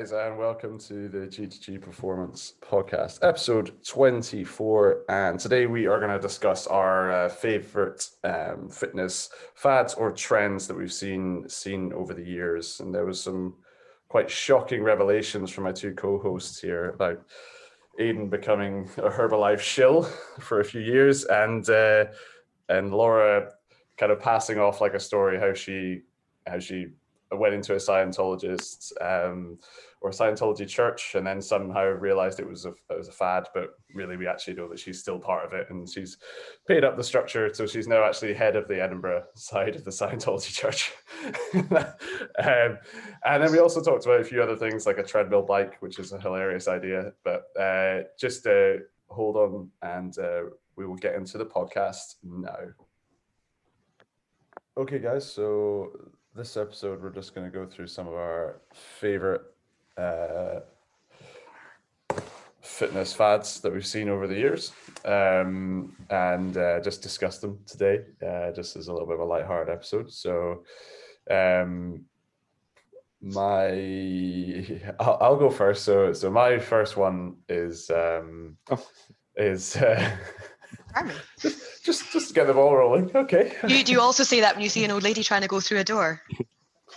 Guys, and welcome to the G2G Performance Podcast, episode 24. And today we are going to discuss our uh, favorite um, fitness fads or trends that we've seen seen over the years. And there was some quite shocking revelations from my two co-hosts here about Aiden becoming a Herbalife shill for a few years, and uh, and Laura kind of passing off like a story how she how she went into a Scientologist um, or Scientology church, and then somehow realized it was a it was a fad. But really, we actually know that she's still part of it, and she's paid up the structure, so she's now actually head of the Edinburgh side of the Scientology church. um, and then we also talked about a few other things like a treadmill bike, which is a hilarious idea. But uh, just uh, hold on, and uh, we will get into the podcast now. Okay, guys. So this episode, we're just going to go through some of our favorite uh, fitness fads that we've seen over the years um, and uh, just discuss them today, uh, just as a little bit of a light-hearted episode. So, um, my I'll, I'll, go first. So, so my first one is um, oh. is. Uh, just, just, just get the ball rolling. Okay. You, do you also say that when you see an old lady trying to go through a door?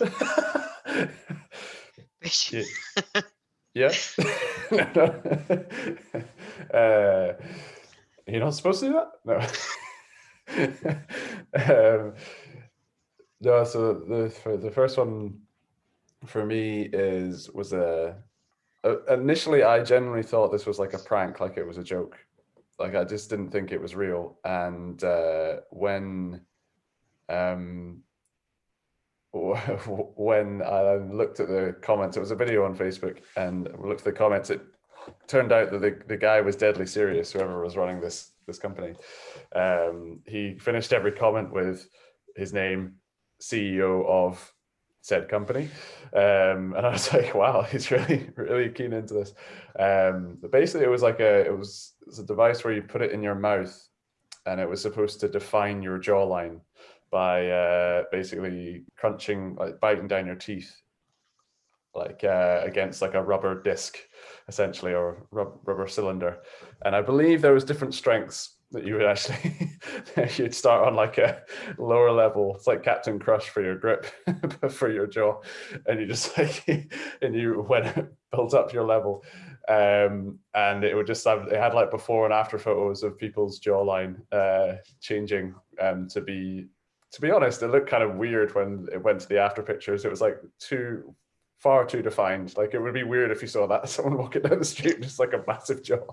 yeah. yeah. Uh, you're not supposed to do that? No. um, no, so the the first one for me is was a uh, initially I generally thought this was like a prank, like it was a joke like I just didn't think it was real. And uh, when um, when I looked at the comments, it was a video on Facebook, and looked at the comments. It turned out that the, the guy was deadly serious. Whoever was running this this company, um, he finished every comment with his name, CEO of said company. Um, and I was like, wow, he's really, really keen into this. Um, but basically, it was like a, it was, it was a device where you put it in your mouth, and it was supposed to define your jawline by uh, basically crunching, like biting down your teeth, like uh, against like a rubber disc, essentially, or rub- rubber cylinder. And I believe there was different strengths that you would actually you'd start on like a lower level. It's like captain crush for your grip for your jaw. And you just like and you when it builds up your level. Um and it would just have it had like before and after photos of people's jawline uh changing um to be to be honest it looked kind of weird when it went to the after pictures it was like too far too defined. Like it would be weird if you saw that someone walking down the street just like a massive jaw.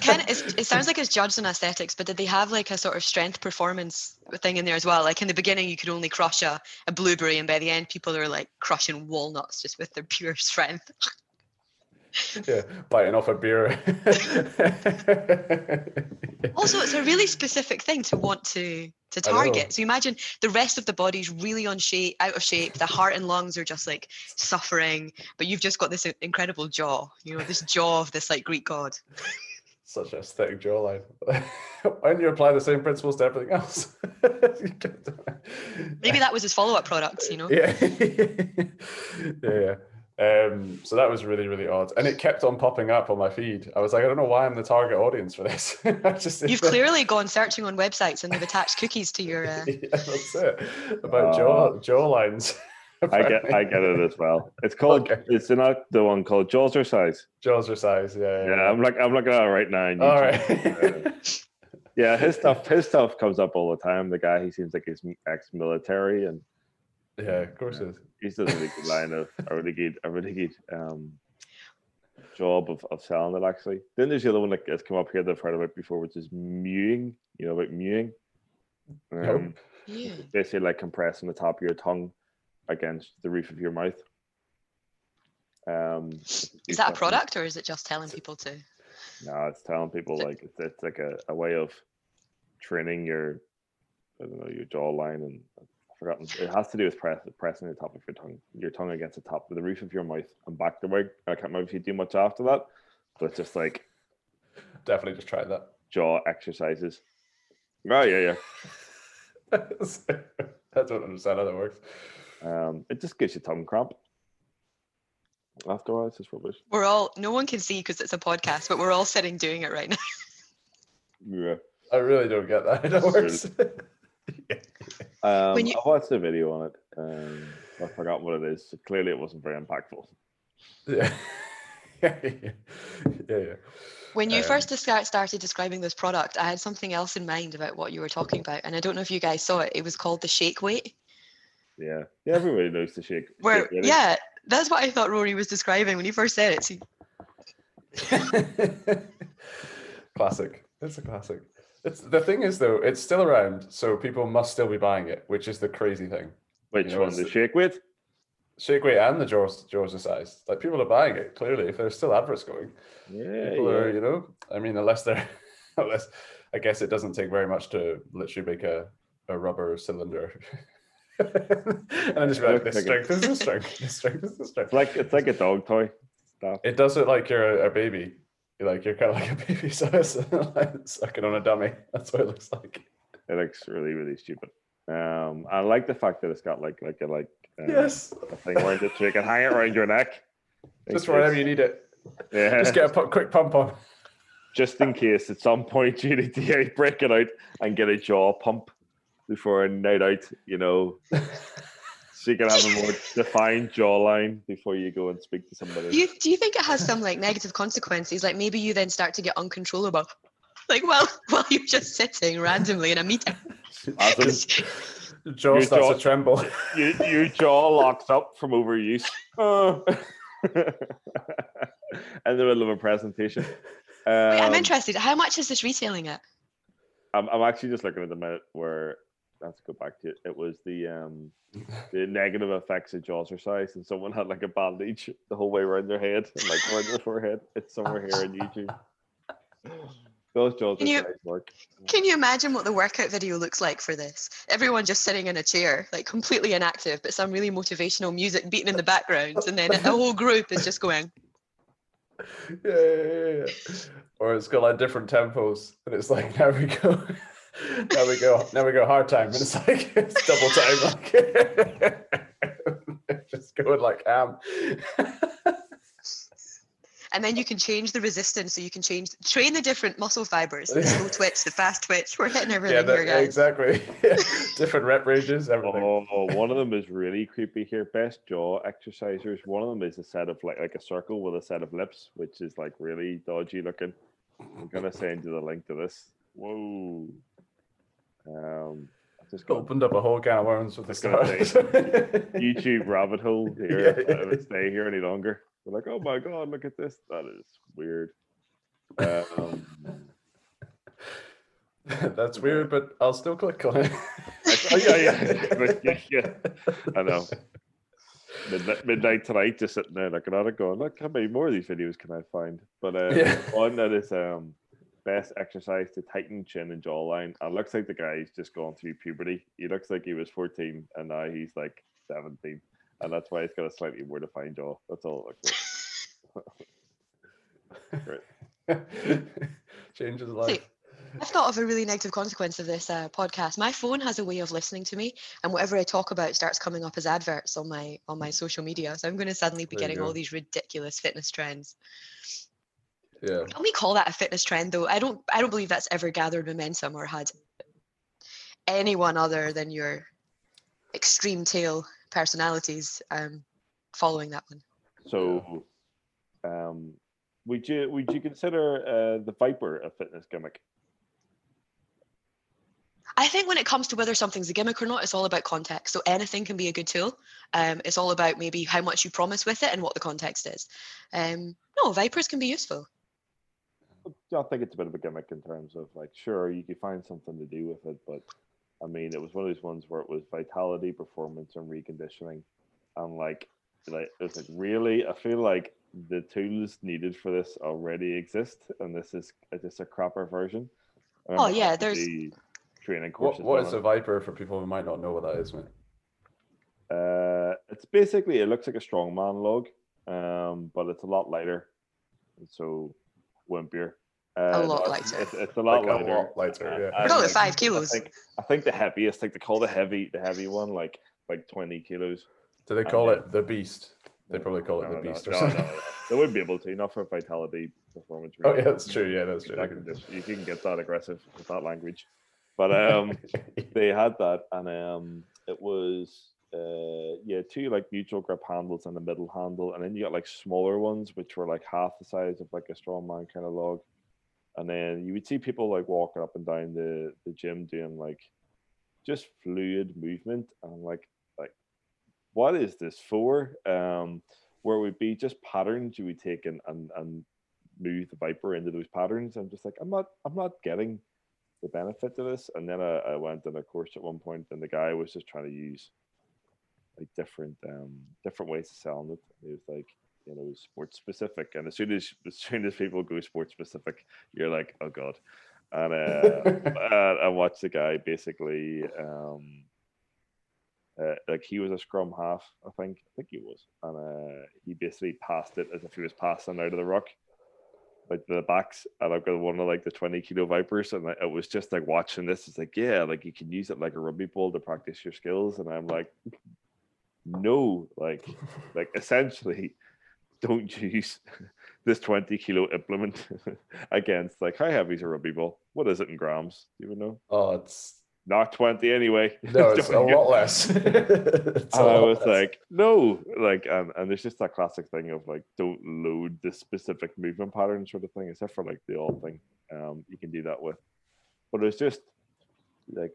kind of it sounds like it's judged on aesthetics, but did they have like a sort of strength performance thing in there as well? Like in the beginning, you could only crush a, a blueberry, and by the end, people are like crushing walnuts just with their pure strength. Yeah, biting off a beer. also, it's a really specific thing to want to to target. So imagine the rest of the body's really on shape, out of shape. The heart and lungs are just like suffering, but you've just got this incredible jaw. You know, this jaw of this like Greek god. Such a aesthetic jawline. Why don't you apply the same principles to everything else? Maybe that was his follow-up products. You know. Yeah. yeah. yeah. Um, so that was really, really odd. And it kept on popping up on my feed. I was like, I don't know why I'm the target audience for this. just, You've clearly gone searching on websites and they've attached cookies to your. Uh... yeah, that's it. About uh, jaw jaw lines. I get I get it as well. It's called okay. it's not the one called Jawzrsize. Jaws or size, yeah, yeah. Yeah, I'm like I'm looking at it right now. All right. yeah, his stuff his stuff comes up all the time. The guy he seems like he's ex-military and yeah, of course it is. He's does a really good line of a really good, a really good um, job of, of selling it actually. Then there's the other one that has come up here that I've heard about before, which is mewing. You know about mewing? Um, nope. Yeah. Basically, like compressing the top of your tongue against the roof of your mouth. Um, is that a product, or is it just telling people to? No, it's telling people like it's, it's like a, a way of training your, I don't know, your jawline and forgotten. It has to do with press, pressing the top of your tongue, your tongue against the top of the roof of your mouth and back the way. I can't remember if you do much after that, but it's just like definitely just try that jaw exercises. Oh yeah, yeah. I don't understand how that works. Um, it just gives you tongue cramp. Afterwards, it's rubbish. We're all no one can see because it's a podcast, but we're all sitting doing it right now. Yeah. I really don't get that. It works. Um, When you- I watched the video on it. Um, I forgot what it is. So clearly, it wasn't very impactful. yeah. yeah, yeah, yeah. When you Um, first disca- started describing this product, I had something else in mind about what you were talking about, and I don't know if you guys saw it. It was called the shake weight. Yeah, yeah. Everybody knows the shake. Where, shake yeah, that's what I thought Rory was describing when he first said it. See, classic. It's a classic. It's the thing is though, it's still around, so people must still be buying it, which is the crazy thing. Which you know, one? The shake weight? Shake weight and the George Georgia size. Like people are buying it clearly. If there's still adverts going, Yeah, people are, you know. I mean, unless they're, unless I guess it doesn't take very much to literally make a, a rubber cylinder. and then just be like, like strength is the strength. The strength is the strength. It's like it's like a dog toy. Stuff. It does it like you're a, a baby. You're like you're kind of like a baby size, like sucking on a dummy. That's what it looks like. It looks really really stupid. Um, I like the fact that it's got like like a like uh, Yes, a thing around it so you can hang it around your neck. just wherever case- you need it. Yeah, Just get a quick pump on. just in case at some point you need to break it out and get a jaw pump before a night out, you know, so you can have a more defined jawline before you go and speak to somebody. do you, do you think it has some like negative consequences? Like maybe you then start to get uncontrollable, like while while you're just sitting randomly in a meeting. As in, jaw Your starts jaw- to tremble. you, your jaw locks up from overuse. Oh. in the middle of a presentation. Wait, I'm Um, interested. How much is this retailing at? I'm, I'm actually just looking at the minute where I have to go back to it. It was the um the negative effects of Jawzrsize, and someone had like a bandage the whole way around their head and like around their forehead. It's somewhere here on YouTube. Those Can you- work. Can you imagine what the workout video looks like for this? Everyone just sitting in a chair, like completely inactive, but some really motivational music beating in the background, and then the whole group is just going. yeah, yeah, yeah, yeah. Or it's got like different tempos, and it's like now we go, now we go, now we go hard time, and it's like it's double time, like just going like ham. And then you can change the resistance, so you can change, train the different muscle fibers, the slow twitch, the fast twitch. We're hitting everything yeah, that- here, guys. exactly. different rep ranges, everything. Oh, one of them is really creepy here. Best jaw exercisers. One of them is a set of like like a circle with a set of lips, which is like really dodgy looking. I'm gonna send you the link to this. Whoa. Um, I just got Opened up a whole can of worms with the was. YouTube rabbit hole here. Yeah, if. I would stay here any longer. We're like, oh my god, look at this. That is weird. Um, That's weird, but I'll still click on it. oh, yeah, yeah, yeah, yeah. I know. Midnight, midnight tonight, just sitting there looking at it, going, "Look, how many more of these videos can I find?" But uh, Yeah. one that is um best exercise to tighten chin and jawline. And it looks like the guy's just gone through puberty. He looks like he was fourteen, and now he's like seventeen, and that's why he's got a slightly more defined jaw. That's all it looks like. Great. Changes life. I've thought of a really negative consequence of this uh, podcast. My phone has a way of listening to me, and whatever I talk about starts coming up as adverts on my on my social media. So I'm going to suddenly be There getting all these ridiculous fitness trends. Yeah. Can we call that a fitness trend though? I don't I don't believe that's ever gathered momentum or had anyone other than your extreme tail personalities um, following that one. So, um, would you would you consider uh, the Viper a fitness gimmick? I think when it comes to whether something's a gimmick or not, it's all about context. So anything can be a good tool. Um, it's all about maybe how much you promise with it and what the context is. Um, no, vipers can be useful. I think it's a bit of a gimmick in terms of like, sure, you could find something to do with it, but I mean, it was one of those ones where it was vitality, performance, and reconditioning, and like, like it's like really, I feel like the tools needed for this already exist, and this is just a crapper version. Oh, remember yeah, there's- do training What, courses. what on is it. a Viper for people who might not know what that is, mate? Uh, it's basically it looks like a strongman log, um, but it's a lot lighter, and so wimpier. Uh, lot no, it's- lighter. It's, it's a lot Like a lighter. lot lighter, Uh, yeah. and, Call it like, five I kilos. think, I think the heaviest, like they call the heavy, the heavy one, like like twenty kilos. Do they call then- it the Beast? They probably call it the no, beast or no, something. no, no. They wouldn't be able to, not for vitality performance. Oh yeah, that's true. Yeah, that's true. That can just- you can get that aggressive with that language. But um, they had that, and um, it was uh, yeah, two like neutral grip handles and a middle handle, and then you got like smaller ones, which were like half the size of like a strongman kind of log. And then you would see people like walking up and down the the gym doing like just fluid movement, and I'm like, like, what is this for? Um, where would be just patterns you would take and and and move the viper into those patterns. I'm just like, I'm not, I'm not getting the benefit to this. And then I, I went on a course at one point, and the guy was just trying to use like different, um, different ways of selling it. It was like, you know, sports specific. And as soon as, as soon as people go sports specific, you're like, oh god. And uh, I watched the guy basically. Um, uh, like he was a scrum half, I think. I think he was, and uh, he basically passed it as if he was passing out of the rock like the backs. And I've got one of like the twenty kilo vipers, and it was just like watching this. It's like, yeah, like you can use it like a rugby ball to practice your skills, and I'm like, no, like, like essentially, don't use this twenty kilo implement against like how heavy is a rugby ball? What is it in grams? Do you even know? oh, it's Not twenty anyway. no, it's a lot less. It's and I was less. like, no, like, and, and there's just that classic thing of like, don't load the specific movement pattern sort of thing, except for like the all thing. Um, you can do that with, but it's just like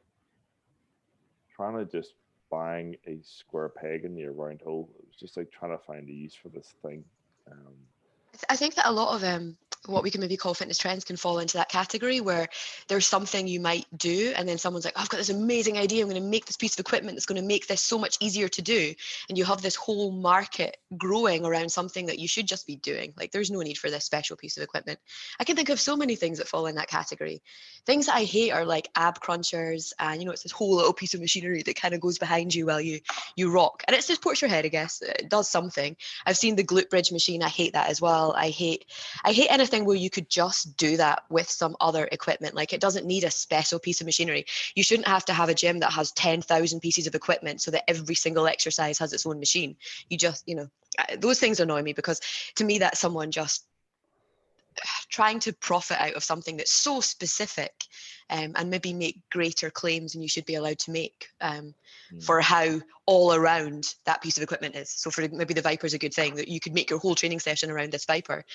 trying to just bang a square peg in the round hole. It was just like trying to find a use for this thing. Um, I th- I think that a lot of um, what we can maybe call fitness trends can fall into that category where there's something you might do, and then someone's like, oh, I've got this amazing idea. I'm going to make this piece of equipment that's going to make this so much easier to do. And you have this whole market growing around something that you should just be doing. Like, there's no need for this special piece of equipment. I can think of so many things that fall in that category. Things that I hate are like ab crunchers, and you know, it's this whole little piece of machinery that kind of goes behind you while you you rock, and it supports your head. I guess it does something. I've seen the glute bridge machine. I hate that as well. I hate I hate anything where you could just do that with some other equipment. Like it doesn't need a special piece of machinery. You shouldn't have to have a gym that has 10,000 pieces of equipment so that every single exercise has its own machine. You just, you know, those things annoy me because to me that's someone just trying to profit out of something that's so specific um, and maybe make greater claims than you should be allowed to make um, Mm. for how all around that piece of equipment is. So for maybe the Viper's a good thing that you could make your whole training session around this Viper.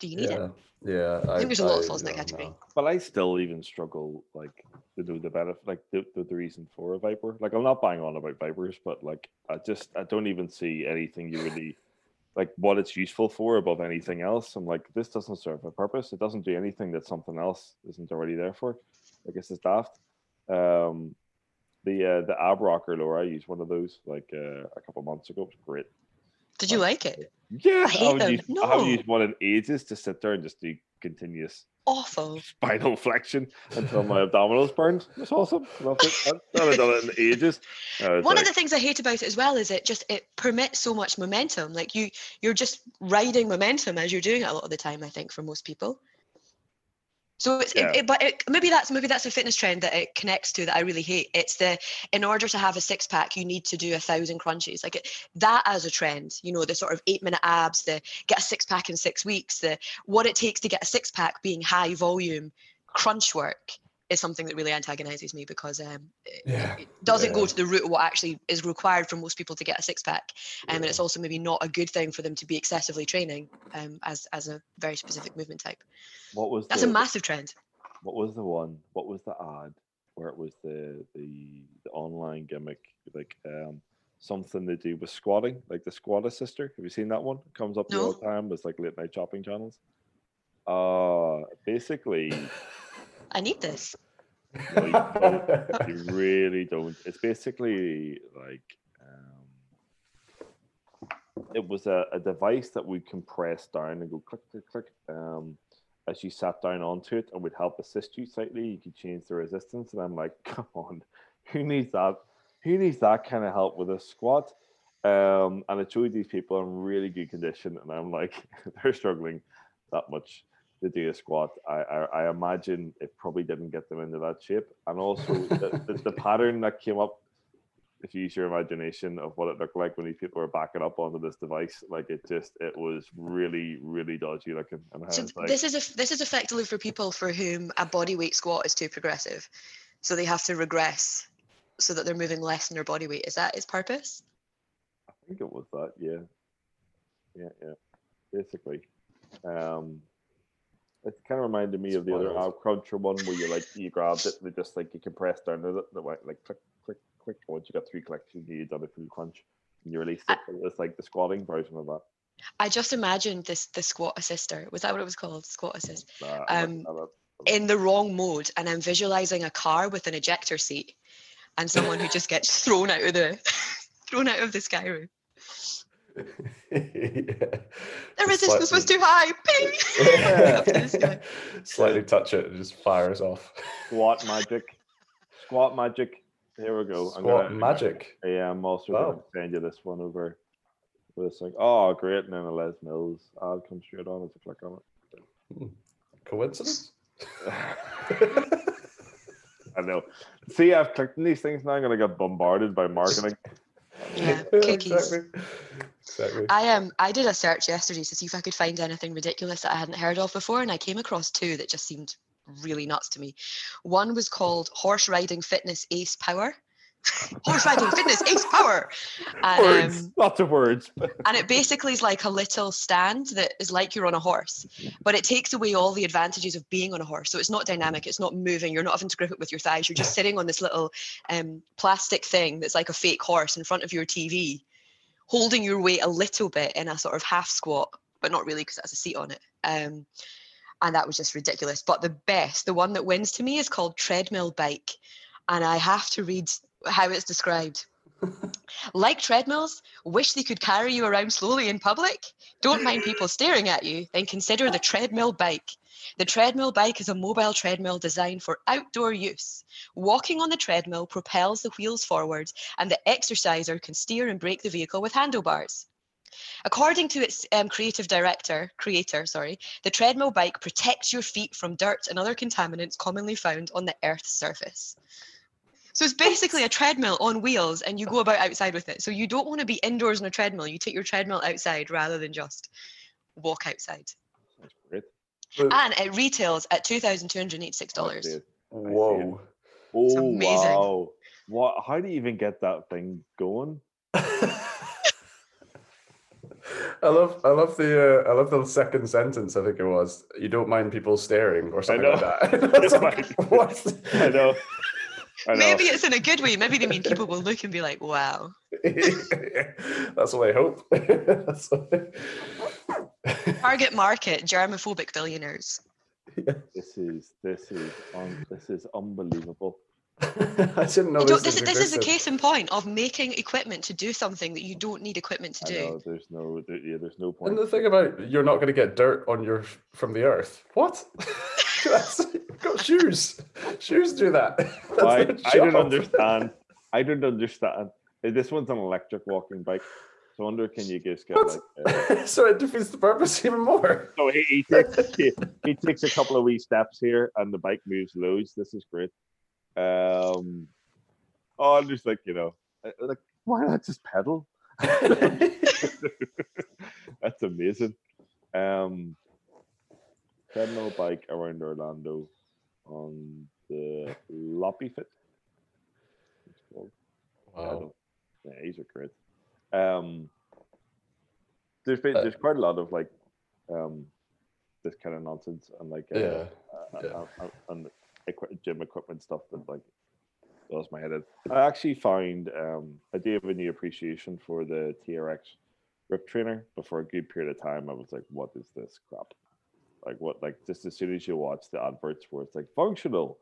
Do you need yeah, it? yeah. I think there's a lot of I- falls in that yeah, category. no. but I still even struggle like to do the benefit, like the, the, the reason for a viper. Like I'm not bang on about vipers, but like I just I don't even see anything you really like what it's useful for above anything else. I'm like this doesn't serve a purpose. It doesn't do anything that something else isn't already there for. I guess it's daft. Um, the uh, the ab rocker lower, I used one of those like uh, a couple months ago. It was great. Did you like it? Yeah, I hate haven't used, I No. used one in ages to sit there and just do continuous Awful. spinal flexion until my abdominals burned. It's awesome. Loved it. I haven't done it in ages. One like, of the things I hate about it as well is it just it permits so much momentum. Like you you're just riding momentum as you're doing it a lot of the time, I think, for most people. So it's Yeah. it, it, but it, maybe that's maybe that's a fitness trend that it connects to that I really hate. It's the in order to have a six pack, you need to do a thousand crunches. Like it, that as a trend, you know, the sort of eight minute abs, the get a six pack in six weeks, the what it takes to get a six pack being high volume crunch work is something that really antagonizes me because um, it- Yeah, it doesn't go to the root of what actually is required for most people to get a six pack, um, and it's also maybe not a good thing for them to be excessively training um, as as a very specific movement type. what was That's the, a massive trend. What was the one? What was the ad where it was the the, the online gimmick, like um something to do with squatting, like the Squatter Sister? Have you seen that one? It comes up No. all the time. It's like late night shopping channels. Uh basically, I need this. you really don't. It's basically like um, it was a, a device that would compress down and go click click click um, as you sat down onto it and would help assist you slightly. You could change the resistance, and I'm like, come on, who needs that? Who needs that kind of help with a squat? Um, and it showed these people in really good condition, and I'm like, they're struggling that much to do a squat. I, I, I imagine it probably didn't get them into that shape. And also the, the, the pattern that came up if you use your imagination of what it looked like when these people were backing up onto this device, like it just it was really really dodgy looking. And So I was like, this is a, this is effectively for people for whom a body weight squat is too progressive, so they have to regress so that they're moving less than their body weight. Is that its purpose? I think it was that, yeah, yeah, yeah. Basically, um, it kind of reminded me of the other Spoiled. ab cruncher one where you like you grabbed it, and it just like you compressed down to it, the way like click, click, click. Once you got three clicks, you you done a full crunch, and you released it. It's like the squatting version of that. I just imagined this the squat assister. Was that what it was called? Squat assist. Nah, I Um, love- I love- in the wrong mode and I'm visualizing a car with an ejector seat and someone who just gets thrown out of the thrown out of the sky room. The resistance was too high. Ping! Up to the sky. Slightly touch it, it just fires off. Squat magic. Squat magic. Here we go. I'm Squat um, gonna- magic. Yeah, I'm also Wow. going to send you this one over with this like, oh, great. And then a Les Mills ad comes straight on as a click on it. Hmm. Coincidence? I know. See, I've clicked on these things now. I'm going to get bombarded by marketing. Yeah, cookies. exactly. Exactly. I um I did a search yesterday to see if I could find anything ridiculous that I hadn't heard of before, and I came across two that just seemed really nuts to me. One was called Horse Riding Fitness Ace Power. Horse Riding Fitness Ace Power. And, words. um, Lots of words. and it basically is like a little stand that is like you're on a horse, but it takes away all the advantages of being on a horse. So it's not dynamic, it's not moving, you're not having to grip it with your thighs. You're just sitting on this little um, plastic thing that's like a fake horse in front of your TV, holding your weight a little bit in a sort of half squat, but not really because it has a seat on it. Um, and that was just ridiculous. But the best, the one that wins to me, is called treadmill bike, and I have to read how it's described. Like treadmills, wish they could carry you around slowly in public? Don't mind people staring at you, then consider the treadmill bike. The treadmill bike is a mobile treadmill designed for outdoor use. Walking on the treadmill propels the wheels forward, and the exerciser can steer and brake the vehicle with handlebars. According to its um, creative director, creator, sorry, the treadmill bike protects your feet from dirt and other contaminants commonly found on the Earth's surface. So it's basically a treadmill on wheels, and you go about outside with it. So you don't want to be indoors on a treadmill. You take your treadmill outside rather than just walk outside. That's great. And it retails at two thousand two hundred eighty-six I dollars. see. Whoa. Oh, amazing. wow. What? How do you even get that thing going? I love, I love the, uh, I love the second sentence. I think it was. You don't mind people staring, or something like know. that. It's Don't like, what? I know. I know. Maybe it's in a good way. Maybe they mean people will look and be like, "Wow." That's what I hope. That's what I- Target market: germophobic billionaires. This is this is un, this is unbelievable. I didn't know this. this, is, this is a case in point of making equipment to do something that you don't need equipment to I do. know there's no there, yeah, there's no point. And the thing about you're not going to get dirt on your from the earth. What? Got shoes. Shoes do that. I, don't understand. I don't understand. This one's an electric walking bike. So I wonder can you just get like uh, so it defeats the purpose even more. so he, he takes he, he takes a couple of wee steps here and the bike moves loads. This is great. Um oh I'm just like, you know, uh, like why not just pedal? That's amazing. Um, treadmill bike around Orlando on the Lopifit. It's called. I Wow. Yeah, these are great. Um, there's been Uh, there's quite a lot of like um this kind of nonsense and like uh, Yeah. uh, yeah. uh, uh, and equi- gym equipment stuff that like does my head in. I actually found um I do have a new appreciation for the TRX rip trainer, but for a good period of time I was like, what is this crap? Like what like just as soon as you watch the adverts where it's like functional.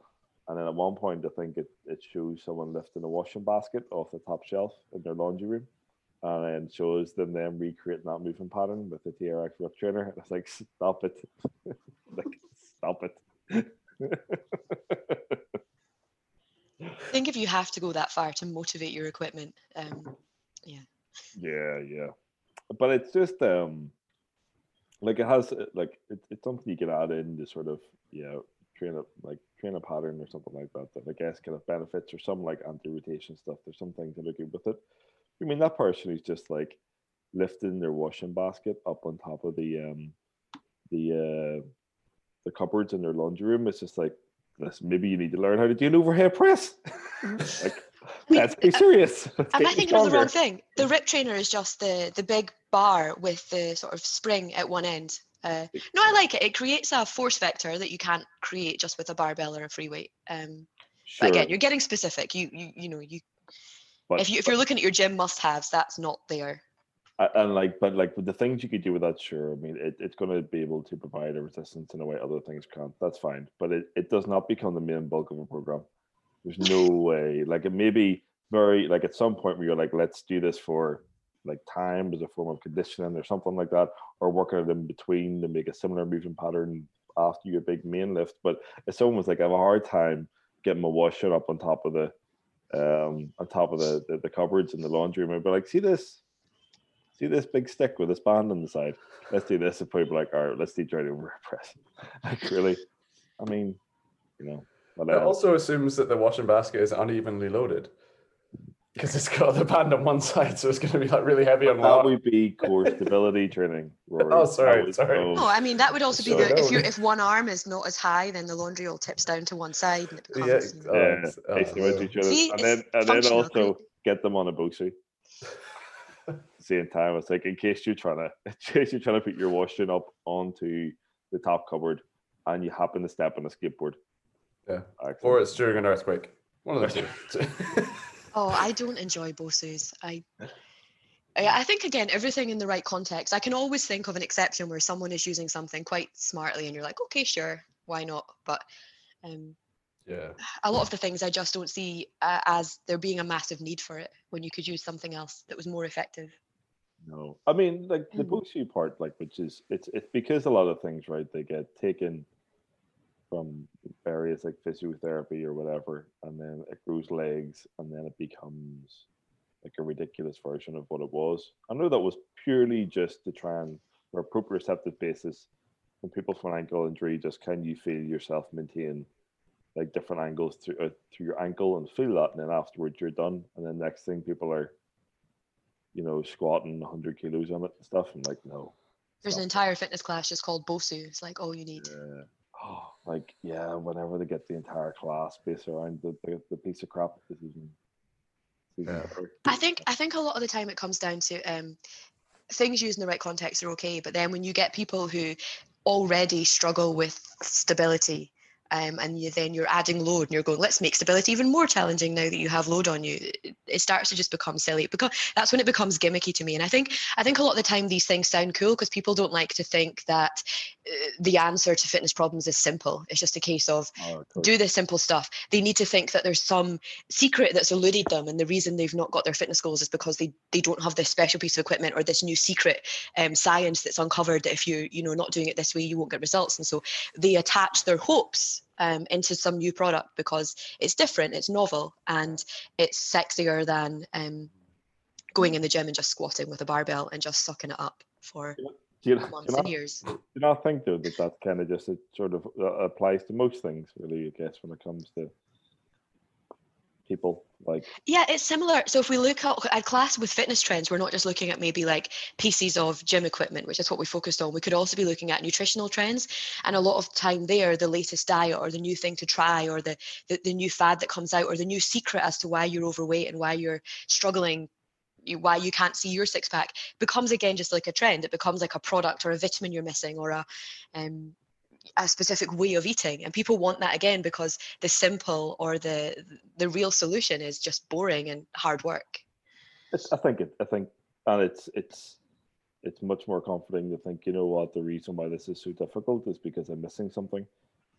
And then at one point I think it, it shows someone lifting a washing basket off the top shelf in their laundry room. And then shows them then recreating that movement pattern with the TRX rip trainer. And it's like, stop it. like, stop it. I think if you have to go that far to motivate your equipment, um, yeah. Yeah, yeah. But it's just um like it has uh, like it, it's something you can add in to sort of you know train a like train a pattern or something like that that I guess kind of benefits or some like anti-rotation stuff. There's some things that are with it. I mean that person who's just like lifting their washing basket up on top of the um the uh the cupboards in their laundry room. It's just like this maybe you need to learn how to do an overhead press. like let's be serious. Let's Am I you thinking of the wrong thing? The rip trainer is just the the big bar with the sort of spring at one end. Uh, no, I like it. It creates a force vector that you can't create just with a barbell or a free weight. Um, Sure, But again, you're getting specific. You you you know you but- if you if you're looking at your gym must-haves, that's not there. And like but like with the things you could do with that sure i mean it, it's going to be able to provide a resistance in a way other things can't that's fine but it, it does not become the main bulk of a program there's no way like it may be very like at some point where you're like let's do this for like time as a form of conditioning or something like that or working it in between to make a similar movement pattern after your big main lift but it's almost like i have a hard time getting my washer up on top of the um on top of the the, the cupboards in the laundry room but like see this see this big stick with this band on the side. Let's do this. And people like, all right, let's teach right over press. Like really, I mean, you know, but It uh, also assumes that the washing basket is unevenly loaded because it's got the band on one side, so it's going to be like really heavy on that one. would be core stability training. Rory. Oh, sorry, sorry. go- No, I mean that would also be Sorry, the if you if one arm is not as high, then the laundry all tips down to one side and it Yeah, becomes. oh, Yeah, it's- they oh, see each other, See, and then and then also get them on a bosu. Same time, it's like in case you're trying to, in case you're trying to put your washing up onto the top cupboard, and you happen to step on a skateboard. Yeah. Or it's during an earthquake. One of the two. Oh, I don't enjoy Bosus. I, I I think again, everything in the right context. I can always think of an exception where someone is using something quite smartly, and you're like, okay, sure, why not? But um, yeah. a lot of the things I just don't see uh, as there being a massive need for it when you could use something else that was more effective. No, I mean like the Mm. Bosu part, like which is it's it's because a lot of things, right? They get taken from various like physiotherapy or whatever, and then it grows legs, and then it becomes like a ridiculous version of what it was. I know that was purely just to try and, for a proprioceptive basis, when people from an ankle injury, just can you feel yourself maintain like different angles through uh, through your ankle and feel that, and then afterwards you're done, and then next thing people are you know, squatting 100 kilos on it and stuff. I'm like, no. There's an entire fitness class just called Bosu. It's like all you need. Yeah. Oh, like, yeah, whenever they get the entire class based around the, the, the piece of crap, this is even, this is even Yeah. I think I think a lot of the time it comes down to um, things used in the right context are okay, but then when you get people who already struggle with stability, um, and you then you're adding load and you're going, let's make stability even more challenging now that you have load on you. It, starts to just become silly because that's when it becomes gimmicky to me. And I think I think a lot of the time these things sound cool because people don't like to think that uh, the answer to fitness problems is simple. It's just a case of Oh, totally. do the simple stuff. They need to think that there's some secret that's eluded them, and the reason they've not got their fitness goals is because they they don't have this special piece of equipment or this new secret um, science that's uncovered that if you you know not doing it this way you won't get results. And so they attach their hopes um, into some new product because it's different, it's novel, and it's sexier than um, going in the gym and just squatting with a barbell and just sucking it up for you, you months and years. do you not think, though, that that kind of just it sort of uh, applies to most things, really, I guess, when it comes to people? Like, Yeah, it's similar. So if we look at, at class with fitness trends, we're not just looking at maybe like pieces of gym equipment, which is what we focused on. We could also be looking at nutritional trends. And a lot of time there, the latest diet or the new thing to try or the, the, the new fad that comes out or the new secret as to why you're overweight and why you're struggling why you can't see your six pack becomes again just like a trend it becomes like a product or a vitamin you're missing or a um, a specific way of eating and people want that again because the simple or the the real solution is just boring and hard work it's, I think it, I think, and it's, it's, it's much more comforting to think, you know what, the reason why this is so difficult is because I'm missing something.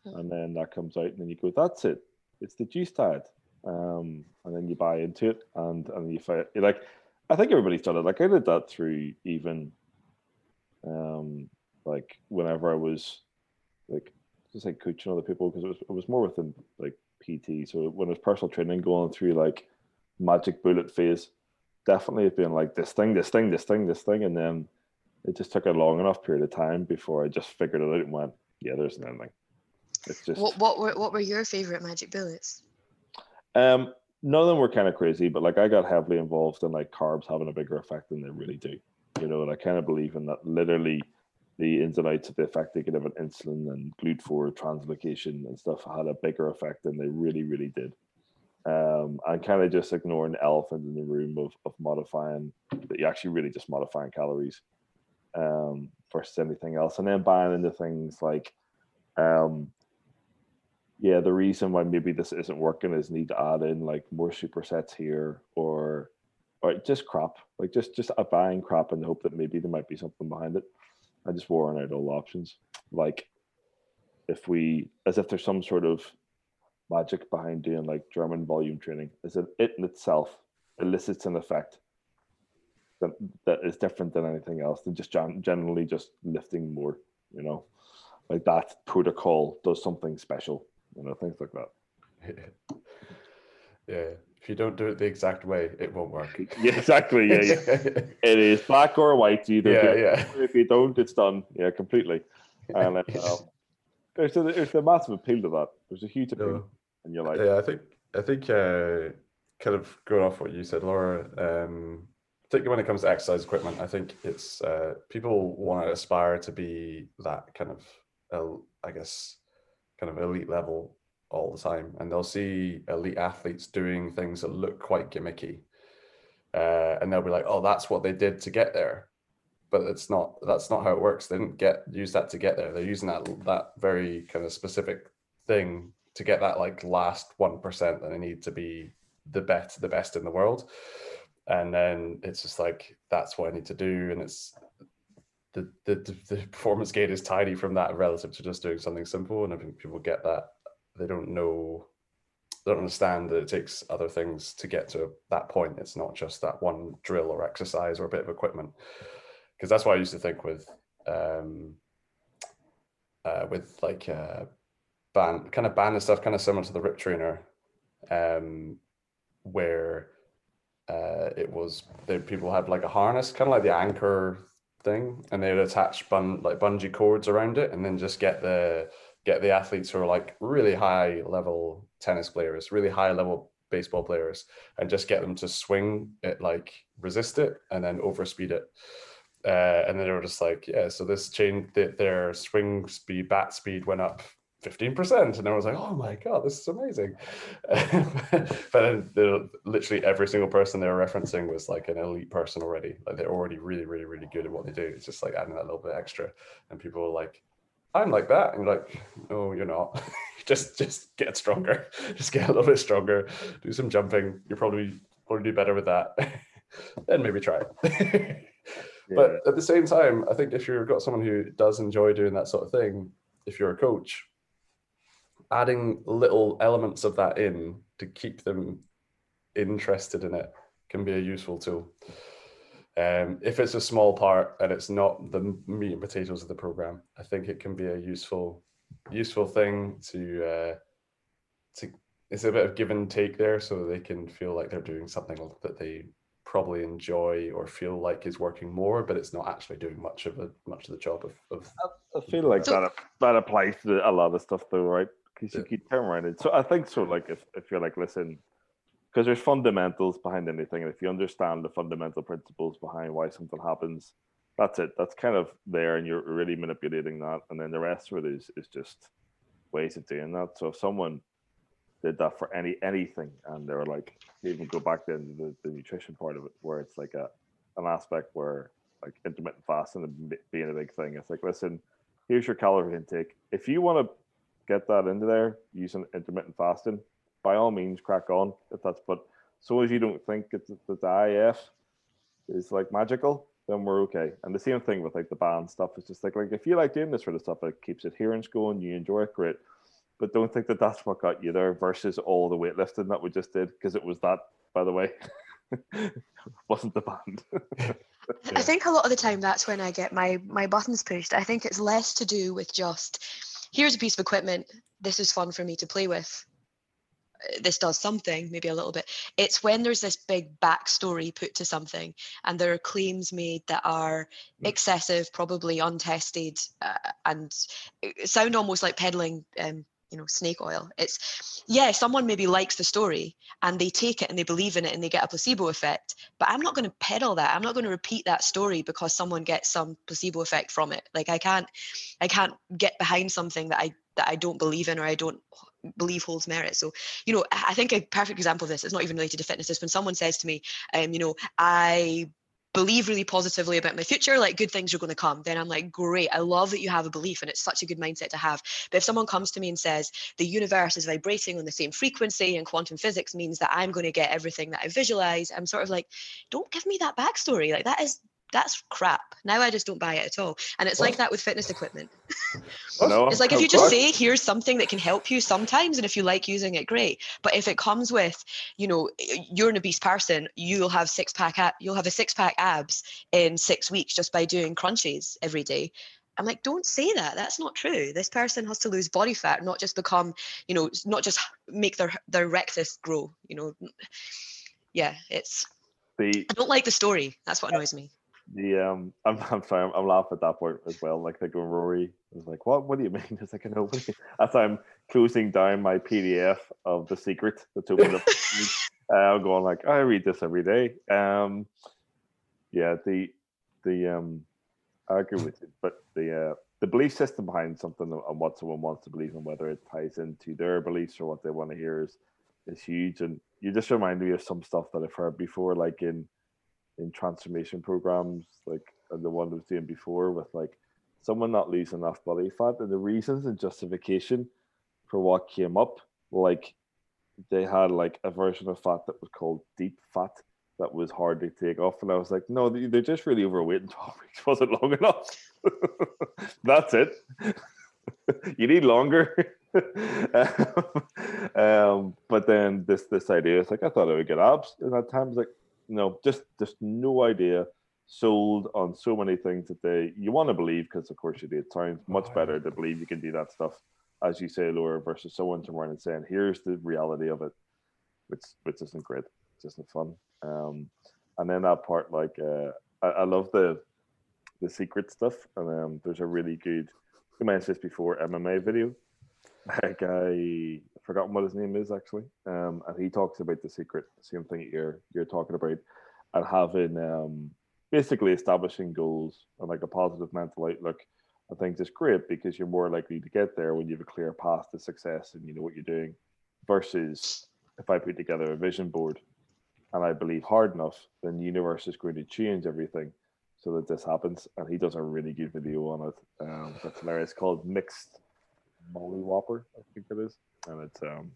Hmm. And then that comes out, and then you go, that's it. It's the juice diet. Um, and then you buy into it, and and you find like, I think everybody's done it. Like I did that through even, um, like whenever I was, like just like coaching other people because it was it was more within like PT. So when it was personal training, going through like magic bullet phase, definitely it's been like this thing, this thing, this thing, this thing, and then it just took a long enough period of time before I just figured it out and went, yeah, there's nothing. It's just What what were what were your favorite magic bullets? um none of them were kind of crazy, but like I got heavily involved in like carbs having a bigger effect than they really do. You know, and I kind of believe in that literally the ins and outs of the effect they could have on insulin and GLUT4 translocation and stuff had a bigger effect than they really, really did. Um, and kind of just ignoring the elephant in the room of, of modifying that you're actually really just modifying calories um, versus anything else. And then buying into things like, um, yeah, the reason why maybe this isn't working is need to add in like more supersets here or or just crap, like just just buying crap and hope that maybe there might be something behind it. I just warn out all options. Like if we, as if there's some sort of magic behind doing like German volume training, is it it in itself elicits an effect that that is different than anything else than just gen- generally just lifting more. You know, like that protocol does something special. You know, things like that. yeah. If you don't do it the exact way, it won't work. Yeah, exactly. Yeah, yeah. it is black or white. Either Yeah, do yeah. If you don't, it's done. Yeah, completely. And uh, there's a there's a massive appeal to that. There's a huge appeal, No. and you're like, yeah, I think I think uh, kind of going off what you said, Laura. Um, particularly when it comes to exercise equipment, I think it's uh, people want to aspire to be that kind of, el- I guess, kind of elite level all the time, and they'll see elite athletes doing things that look quite gimmicky, uh, and they'll be like, "Oh, that's what they did to get there." But it's not. That's not how it works. They didn't get use that to get there. They're using that that very kind of specific thing to get that like last one percent that they need to be the best, the best in the world. And then it's just like that's what I need to do, and it's the the the performance gate is tiny from that relative to just doing something simple. And I think people get that they don't know, they don't understand that it takes other things to get to that point. It's not just that one drill or exercise or a bit of equipment. Because that's why I used to think with um, uh, with like uh, band kind of band and stuff, kind of similar to the Rip Trainer, um, where uh, it was the people had like a harness, kind of like the anchor thing, and they would attach bun like bungee cords around it, and then just get the get the athletes who are like really high level tennis players, really high level baseball players, and just get them to swing it like resist it and then overspeed it. Uh, and then they were just like, yeah, so this changed th- their swing speed, bat speed went up 15%. And I was like, oh my God, this is amazing. but then the, literally every single person they were referencing was like an elite person already. Like they're already really, really, really good at what they do. It's just like adding that little bit extra. And people were like, I'm like that. And you're like, no, you're not. just just get stronger. Just get a little bit stronger. Do some jumping. You probably probably do better with that. then maybe try it. But at the same time, I think if you've got someone who does enjoy doing that sort of thing, if you're a coach, adding little elements of that in to keep them interested in it can be a useful tool. Um, if it's a small part and it's not the meat and potatoes of the program, I think it can be a useful, useful thing to uh, to. It's a bit of give and take there, so they can feel like they're doing something that they probably enjoy or feel like is working more, but it's not actually doing much of a much of the job of. of I feel like So- that that applies to a lot of stuff though, right? Because you Yeah. keep turn around it. So I think so. Like if if you're like, listen, because there's fundamentals behind anything, and if you understand the fundamental principles behind why something happens, that's it. That's kind of there, and you're really manipulating that, and then the rest of it is is just ways of doing that. So if someone did that for any anything, and they were like, even go back to the, the nutrition part of it, where it's like a an aspect where like intermittent fasting being a big thing. It's like, listen, here's your calorie intake. If you want to get that into there using intermittent fasting, by all means, crack on. If that's but so as you don't think it's that the IF is like magical, then we're okay. And the same thing with like the band stuff. It's just like like if you like doing this sort of stuff, it keeps adherence going. You enjoy it, great. But don't think that that's what got you there versus all the weightlifting that we just did because it was that, by the way, wasn't the band. I think a lot of the time that's when I get my my buttons pushed. I think it's less to do with just here's a piece of equipment. This is fun for me to play with. This does something, maybe a little bit. It's when there's this big backstory put to something, and there are claims made that are Mm. excessive, probably untested, uh, and sound almost like peddling um, you know snake oil it's yeah someone maybe likes the story and they take it and they believe in it and they get a placebo effect but i'm not going to peddle that i'm not going to repeat that story because someone gets some placebo effect from it like i can't i can't get behind something that i that i don't believe in or i don't believe holds merit so you know i think a perfect example of this is not even related to fitness is when someone says to me um you know i believe really positively about my future, like good things are going to come, then I'm like, great. I love that you have a belief and it's such a good mindset to have. But if someone comes to me and says the universe is vibrating on the same frequency and quantum physics means that I'm going to get everything that I visualize, I'm sort of like, don't give me that backstory. Like that is that's crap. Now I just don't buy it at all. And it's what? like that with fitness equipment. no, it's like if you just say, here's something that can help you sometimes, and if you like using it, great. But if it comes with, you know, you're an obese person, you'll have six pack you'll have a six pack abs in six weeks just by doing crunches every day. I'm like, don't say that. That's not true. This person has to lose body fat, not just become, you know, not just make their their rectus grow. You know, yeah, it's. The, I don't like the story. That's what annoys me the um I'm I'm sorry I'm, I'm laughing at that point as well. Like thinking Rory was like, "What? What do you mean?" It's like, "I know." As I'm closing down my PDF of the secret that's opened up, uh, I'm going like, "I read this every day." Um, yeah, the the um, I agree with you, but the uh, the belief system behind something and what someone wants to believe and whether it ties into their beliefs or what they want to hear is is huge. And you just remind me of some stuff that I've heard before, like in in transformation programs like the one I was doing before with like someone not losing enough body fat and the reasons and justification for what came up like they had like a version of fat that was called deep fat that was hard to take off and i was like no they're just really overweight and 12 weeks wasn't long enough. That's it. You need longer. Um, but then this this idea is like i thought i would get abs and at times like no, just just no idea. Sold on so many things that they you want to believe because of course you do. It sounds much oh, better to believe you can do that stuff, as you say, Laura, versus someone tomorrow and saying, "Here's the reality of it," which which isn't great. It's isn't fun. Um, and then that part, like, uh, I, I love the the secret stuff, and um, there's a really good. You mentioned this before MMA video. A guy forgotten what his name is actually. Um, and he talks about the secret, same thing you're you're talking about, and having um, basically establishing goals and like a positive mental outlook. I think is great because you're more likely to get there when you have a clear path to success and you know what you're doing, versus if I put together a vision board and I believe hard enough, then the universe is going to change everything so that this happens. And he does a really good video on it. Um, that's hilarious. called Mixed Molly Whopper, I think it is and it's um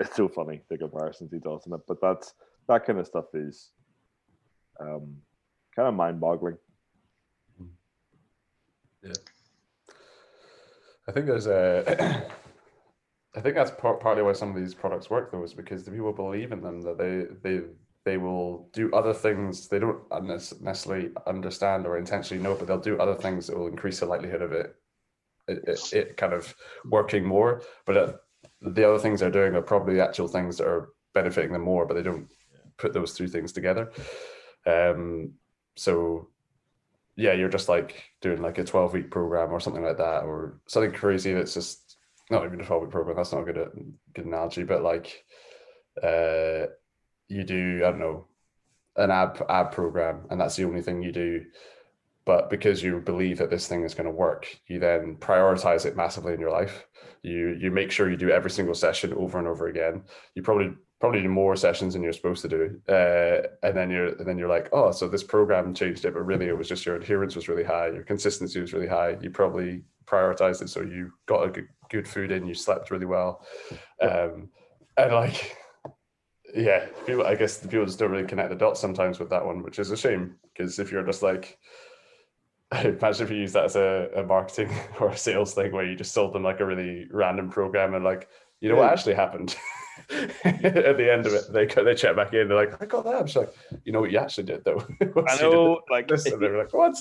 it's so funny the comparisons he does in it. But that's that kind of stuff is um kind of mind boggling. Yeah. I think there's a I think that's part, partly why some of these products work though, is because the people believe in them that they they they will do other things they don't necessarily understand or intentionally know, but they'll do other things that will increase the likelihood of it it, it, it kind of working more. But the other things they're doing are probably the actual things that are benefiting them more, but they don't put those two things together. Um, so yeah, you're just like doing like a 12 week program or something like that, or something crazy that's just not even a 12 week program. That's not a good, good analogy, but like, uh, you do, I don't know, an ab ab program, and that's the only thing you do but because you believe that this thing is going to work you then prioritize it massively in your life. You you make sure you do every single session over and over again. You probably probably do more sessions than you're supposed to do uh, and then you're and then you're like oh so this program changed it but really it was just your adherence was really high your consistency was really high. You probably prioritized it so you got a good, good food in you slept really well. Um, and like yeah people i guess the people just don't really connect the dots sometimes with that one which is a shame because if you're just like imagine if you use that as a, a marketing or a sales thing where you just sold them like a really random program and like you know yeah. what actually happened? At the end of it they they check back in they're like i got that. I'm just like you know what you actually did though? I know like this and they were like what?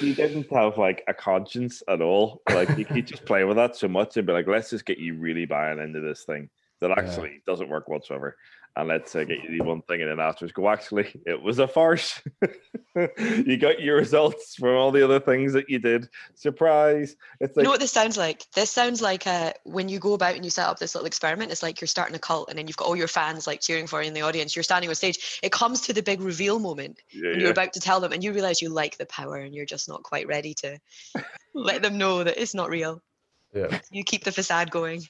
you didn't have like a conscience at all. Like you could just play with that so much and be like let's just get you really buying into this thing that actually yeah. doesn't work whatsoever and let's uh, get you the one thing and then afterwards go actually it was a farce you got your results from all the other things that you did. Surprise! It's like, you know what this sounds like? This sounds like uh, when you go about and you set up this little experiment. It's like you're starting a cult, and then you've got all your fans like cheering for you in the audience. You're standing on stage. It comes to the big reveal moment, yeah, and you're about to tell them, and you realize you like the power, and you're just not quite ready to let them know that it's not real. Yeah. You keep the facade going.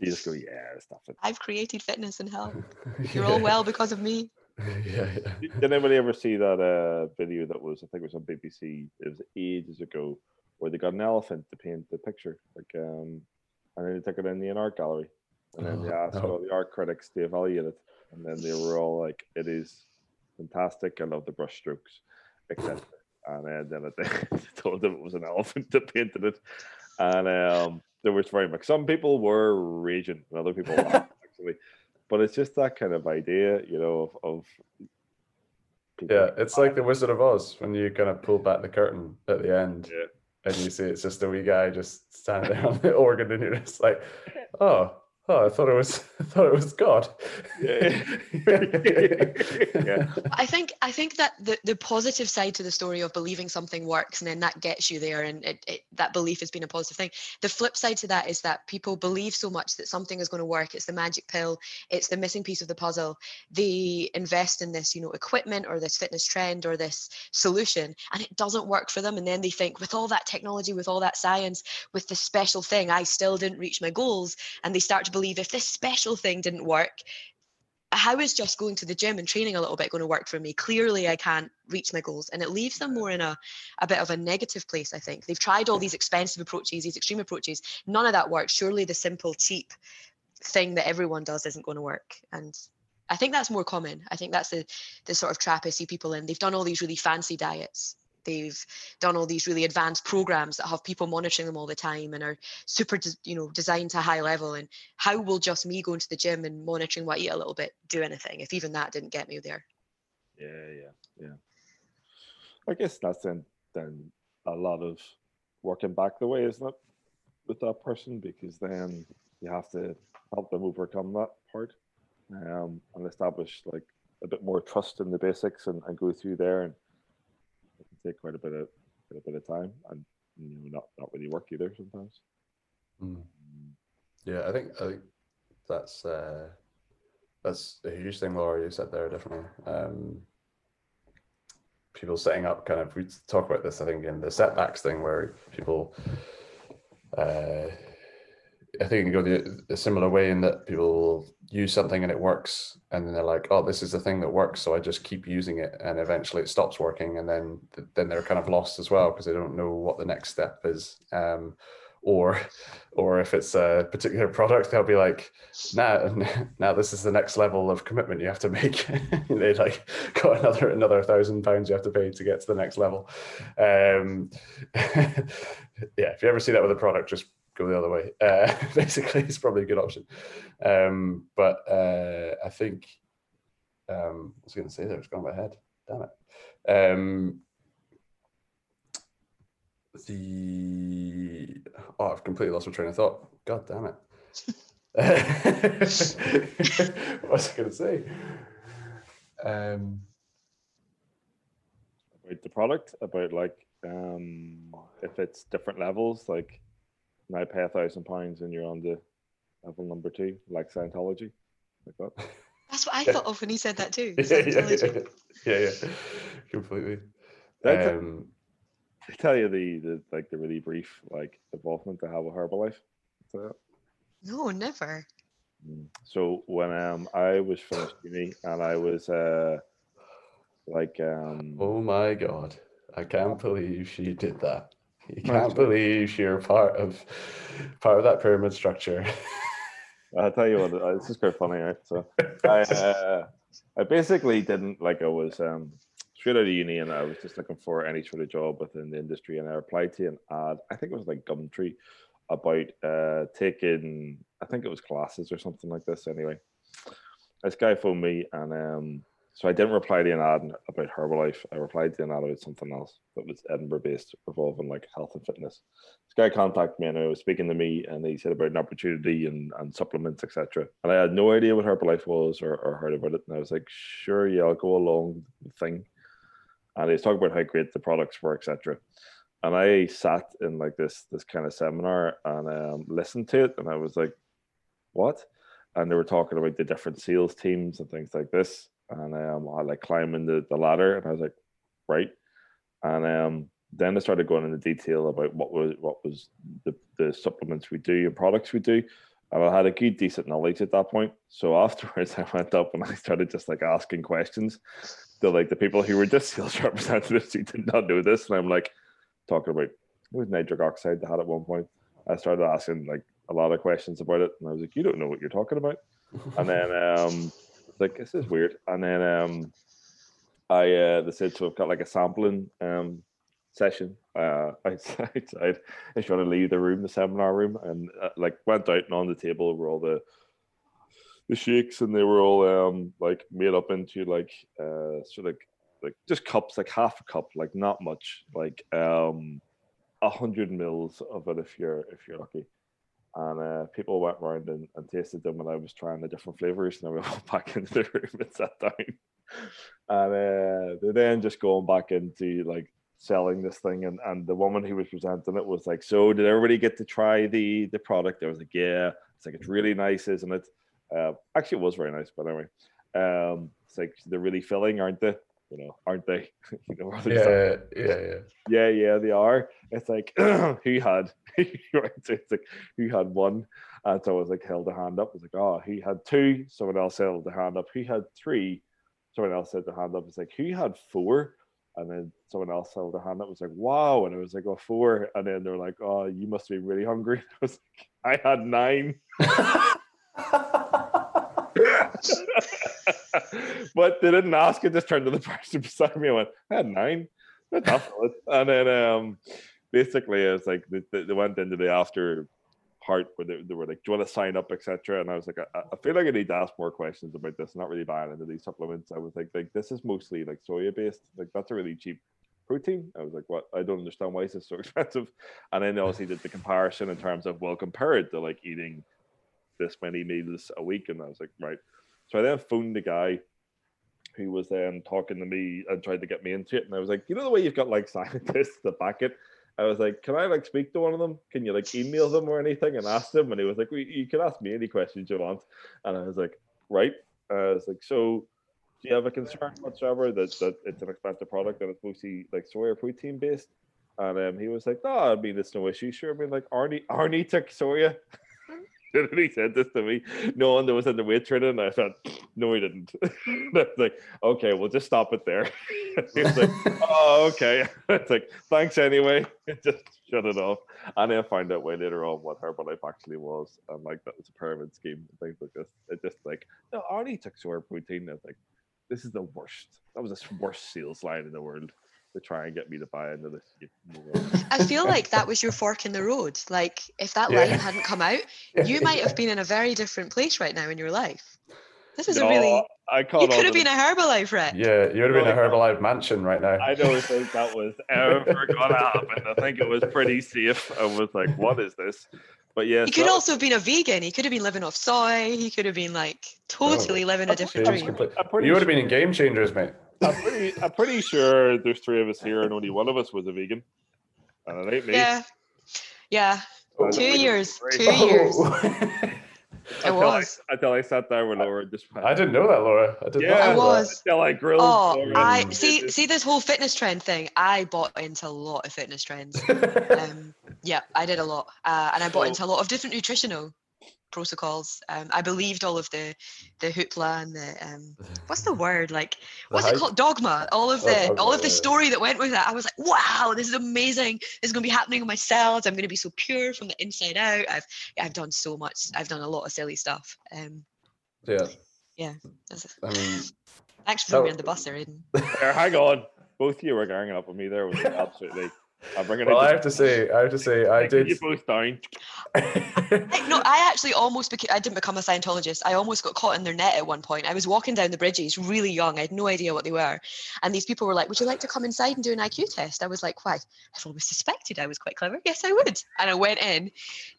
You just go, yeah, stuff it. I've created fitness and health. You're all well because of me. yeah, yeah. Did anybody ever see that uh, video that was, I think it was on BBC, it was ages ago, where they got an elephant to paint the picture, like, um, and then they took it in the art gallery, and then oh, they asked no. all the art critics to evaluate it, and then they were all like, "It is fantastic. I love the brush strokes, etc." and uh, then they told them it was an elephant that painted it, and um, there was very much. Some people were raging, and other people laughed, actually but it's just that kind of idea, you know, of, of yeah, it's like the Wizard of Oz when you kind of pull back the curtain at the end, yeah. and you see it's just a wee guy just standing there on the organ, and you're just like, oh, oh, I thought it was, I thought it was God. Yeah. yeah. I think, I think that the, the positive side to the story of believing something works and then that gets you there, and it, it, that belief has been a positive thing. The flip side to that is that people believe so much that something is going to work. It's the magic pill. It's the missing piece of the puzzle. They invest in this, you know, equipment or this fitness trend or this solution, and it doesn't work for them. And then they think, with all that technology, with all that science, with this special thing, I still didn't reach my goals, and they start to believe if this special thing didn't work, how is just going to the gym and training a little bit going to work for me? Clearly, I can't reach my goals. And it leaves them more in a, a bit of a negative place, I think. They've tried all these expensive approaches, these extreme approaches. None of that works. Surely the simple, cheap thing that everyone does isn't going to work. And I think that's more common. I think that's the, the sort of trap I see people in. They've done all these really fancy diets they've done all these really advanced programs that have people monitoring them all the time and are super you know designed to high level. And how will just me going to the gym and monitoring what i eat a little bit do anything if even that didn't get me there? Yeah yeah yeah. I guess that's then then a lot of working back the way isn't it with that person? Because then you have to help them overcome that part um, and establish like a bit more trust in the basics and, and go through there and take quite a bit of quite a bit of time and you know not not really work either sometimes. Mm. Yeah, I think I think that's uh, that's a huge thing, Laura. You said there definitely. Um, people setting up kind of we talk about this. I think in the setbacks thing where people. Uh, I think you go the a similar way in that people use something and it works, and then they're like, "Oh, this is the thing that works," so I just keep using it, and eventually it stops working, and then then they're kind of lost as well because they don't know what the next step is. Um, or, or if it's a particular product, they'll be like, "Now, now this is the next level of commitment you have to make." they like got another another thousand pounds you have to pay to get to the next level. Um, yeah, if you ever see that with a product, just go the other way. Uh, basically, it's probably a good option. Um, but uh, I think um, I was going to say there, it's gone my head. Damn it. Um, the oh, I've completely lost my train of thought. God damn it. what was I going to say? Um, about the product, about like um, if it's different levels, like now pay a thousand pounds and you're on the level number two, like Scientology, like that. That's what I thought of when he said that too. yeah, yeah, yeah, yeah, completely. Um, I tell you the, the like the really brief like involvement to have with Herbalife. No, never. Mm. So when um I was finished uni and I was uh like um oh my god I can't believe she did that. You can't believe you're part of part of that pyramid structure. I'll tell you what, uh, this is quite funny, right? So I uh, I basically didn't like I was um straight out of uni and I was just looking for any sort of job within the industry and I applied to an ad, I think it was like Gumtree about uh taking I think it was classes or something like this anyway. This guy phoned me and um so I didn't reply to an ad about Herbalife. I replied to an ad about something else that was Edinburgh based, revolving like health and fitness. This guy contacted me and he was speaking to me and he said about an opportunity and, and supplements, etc. And I had no idea what Herbalife was or, or heard about it. And I was like, sure, yeah, I'll go along the thing. and he was talking about how great the products were, etc. And I sat in like this this kind of seminar and um, listened to it, and I was like, "What?" And they were talking about the different sales teams and things like this, and um, I like climbing the, the ladder, and I was like, "Right," and um, then I started going into detail about what was what was the, the supplements we do and products we do. And I had a good decent knowledge at that point. So afterwards I went up and I started just like asking questions to like the people who were just sales representatives who did not know this. And I'm like talking about it was nitric oxide they had at one point. I started asking like a lot of questions about it. And I was like, you don't know what you're talking about. and then um like this is weird. And then um I uh they said so I've got like a sampling um session uh, outside. I was trying to leave the room, the seminar room, and uh, like went out and on the table were all the the shakes, and they were all um like made up into like uh sort of like just cups, like half a cup, like not much, like um a hundred mils of it if you're if you're lucky. And uh, people went around and, and tasted them, and I was trying the different flavors. And then we went back into the room and sat down. And uh, they're then just going back into like selling this thing and, and the woman who was presenting it was like so did everybody get to try the the product i was like yeah it's like it's really nice isn't it uh, actually it was very nice but anyway um it's like they're really filling aren't they you know aren't they? You know yeah yeah yeah. Yeah yeah they are. It's like he had it's like who had one? And so I was like held a hand up. I was like oh he had two? Someone else held the hand up. He had three? Someone else held the hand up. It's like he had four? And then someone else held a hand up. Was like wow. And it was like a oh, four. And then they're like oh you must be really hungry. I was like I had nine but they didn't ask it just turned to the person beside me and went I had nine and then um basically it's like they, they went into the after part where they, they were like, "Do you want to sign up, etc." And I was like, I, I, feel like I need to ask more questions about this. I'm not really buying into these supplements. I was like, like this is mostly like soya based. Like that's a really cheap protein. I was like, what? I don't understand why is this so expensive. And then they also did the comparison in terms of well, compared to like eating this many meals a week, and I was like, right. So I then phoned the guy who was then talking to me and tried to get me into it. And I was like, you know the way you've got like scientists to back it? I was like, can I like speak to one of them? Can you like email them or anything and ask them? And he was like, well, you can ask me any questions you want. And I was like, right. Uh, I was like, so do you have a concern whatsoever that, that it's an expensive product and it's mostly like soya protein based? And um, he was like, no, I mean, it's no issue. Sure. I mean, like Arnie, Arnie took soya. and he said this to me. No one that was in the weight training. And I thought, no, he didn't. Like, okay, we'll just stop it there. He's like, oh, okay. It's like, thanks anyway. just shut it off. And I find out way later on what Herbalife actually was. And like, that was a pyramid scheme and things like this. It just like, no, Arnie took soy protein. I was like, this is the worst. That was the worst sales line in the world to try and get me to buy into this. I feel like that was your fork in the road. Like if that yeah. line hadn't come out, you might have been in a very different place right now in your life. This is no, a really. I you could have been a Herbalife rep. Yeah, you would have been a Herbalife mansion right now. I don't think that was ever gonna happen. I think it was pretty safe. I was like, "What is this?" But yeah, he could also have been a vegan. He could have been living off soy. He could have been like oh, totally living a different dream. You would have been in game changers, mate. I'm pretty, I'm pretty sure there's three of us here, and only one of us was a vegan, and it ain't me. Yeah, yeah. Oh, two years. Two oh. years. It was. I, until I sat down with Laura. Just I didn't know that, Laura. I didn't. Know. Yeah, I was. Until I grilled. Oh, I see. See this whole fitness trend thing. I bought into a lot of fitness trends. um, yeah, I did a lot, uh, and I bought into a lot of different nutritional protocols. Um, I believed all of the the hoopla and the um, what's the word like what's it called dogma. All of the oh, all of the story that went with that. I was like, wow, this is amazing. This is going to be happening in my cells. I'm going to be so pure from the inside out. I've I've done so much. I've done a lot of silly stuff. Um, yeah. Yeah. I mean, thanks for throwing me on the bus there, Aidan. hang on. Both of you were ganging up on me there. Was absolutely I'll bring it Well. I have to say, I have to say, I Taking You did. both down. I- no, I actually almost beca- I didn't become a Scientologist. I almost got caught in their net at one point. I was walking down the bridges, really young. I had no idea what they were, and these people were like, "Would you like to come inside and do an IQ test?" I was like, "Why? I've always suspected I was quite clever. Yes, I would." And I went in,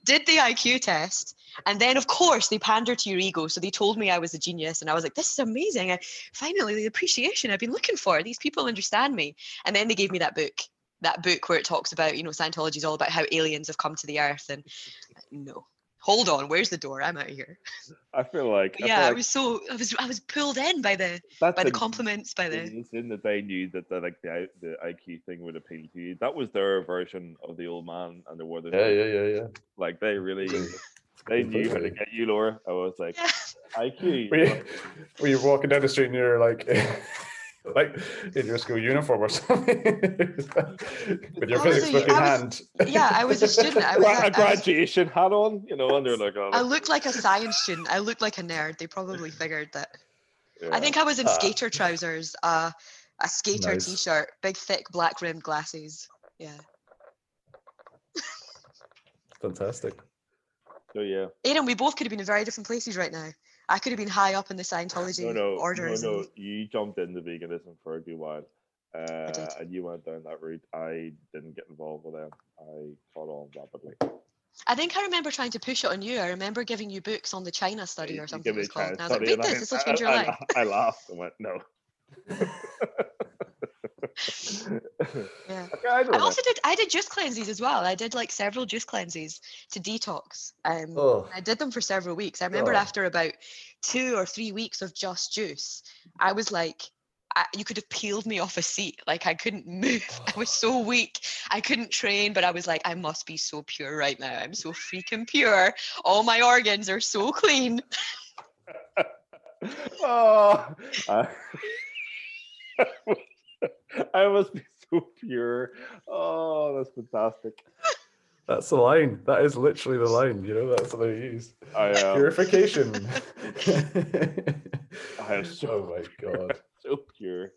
did the IQ test, and then of course they pander to your ego. So they told me I was a genius, and I was like, "This is amazing! I, finally, the appreciation I've been looking for. These people understand me." And then they gave me that book. That book where it talks about, you know, Scientology is all about how aliens have come to the earth. And no, hold on, where's the door? I'm out of here. I feel like I yeah, feel I was so I was I was pulled in by the by the compliments by the It's in that they knew that the like the the IQ thing would appeal to you. That was their version of the old man and the word. Yeah, yeah, yeah, yeah. Like they really, they knew how to get you, Laura. I was like yeah. IQ. Were you, were you walking down the street and you're like, like in your school uniform or something, with your physics book in was- hand? yeah, I was a student. I was, a- a I was graduation hat on, you know, and they're like, oh, I looked like a science student. I looked like a nerd. They probably figured that. yeah. I think I was in Ah. skater trousers, uh, a skater Nice. t-shirt, big thick black rimmed glasses. Yeah. Fantastic. Oh yeah, Aidan, we both could have been in very different places right now. I could have been high up in the Scientology no, no, orders. no, no. You jumped into veganism for a good while, uh, and you went down that route. I didn't get involved with them. I caught on rapidly. I think I remember trying to push it on you. I remember giving you books on the China study or something it was called. And I was like, read this, I- this will change your I- life. I laughed and went, no. Yeah. Okay, I I also did I did juice cleanses as well. I did like several juice cleanses to detox. Um Oh, I did them for several weeks. I remember Oh. after about two or three weeks of just juice, I was like, I, you could have peeled me off a seat. Like I couldn't move. I was so weak. I couldn't train, but I was like, I must be so pure right now. I'm so freaking pure. All my organs are so clean. oh, I, I must be so pure. Oh, that's fantastic. that's the line. That is literally the line. You know, that's what they use. I am Purification. I am so, oh my god. so pure.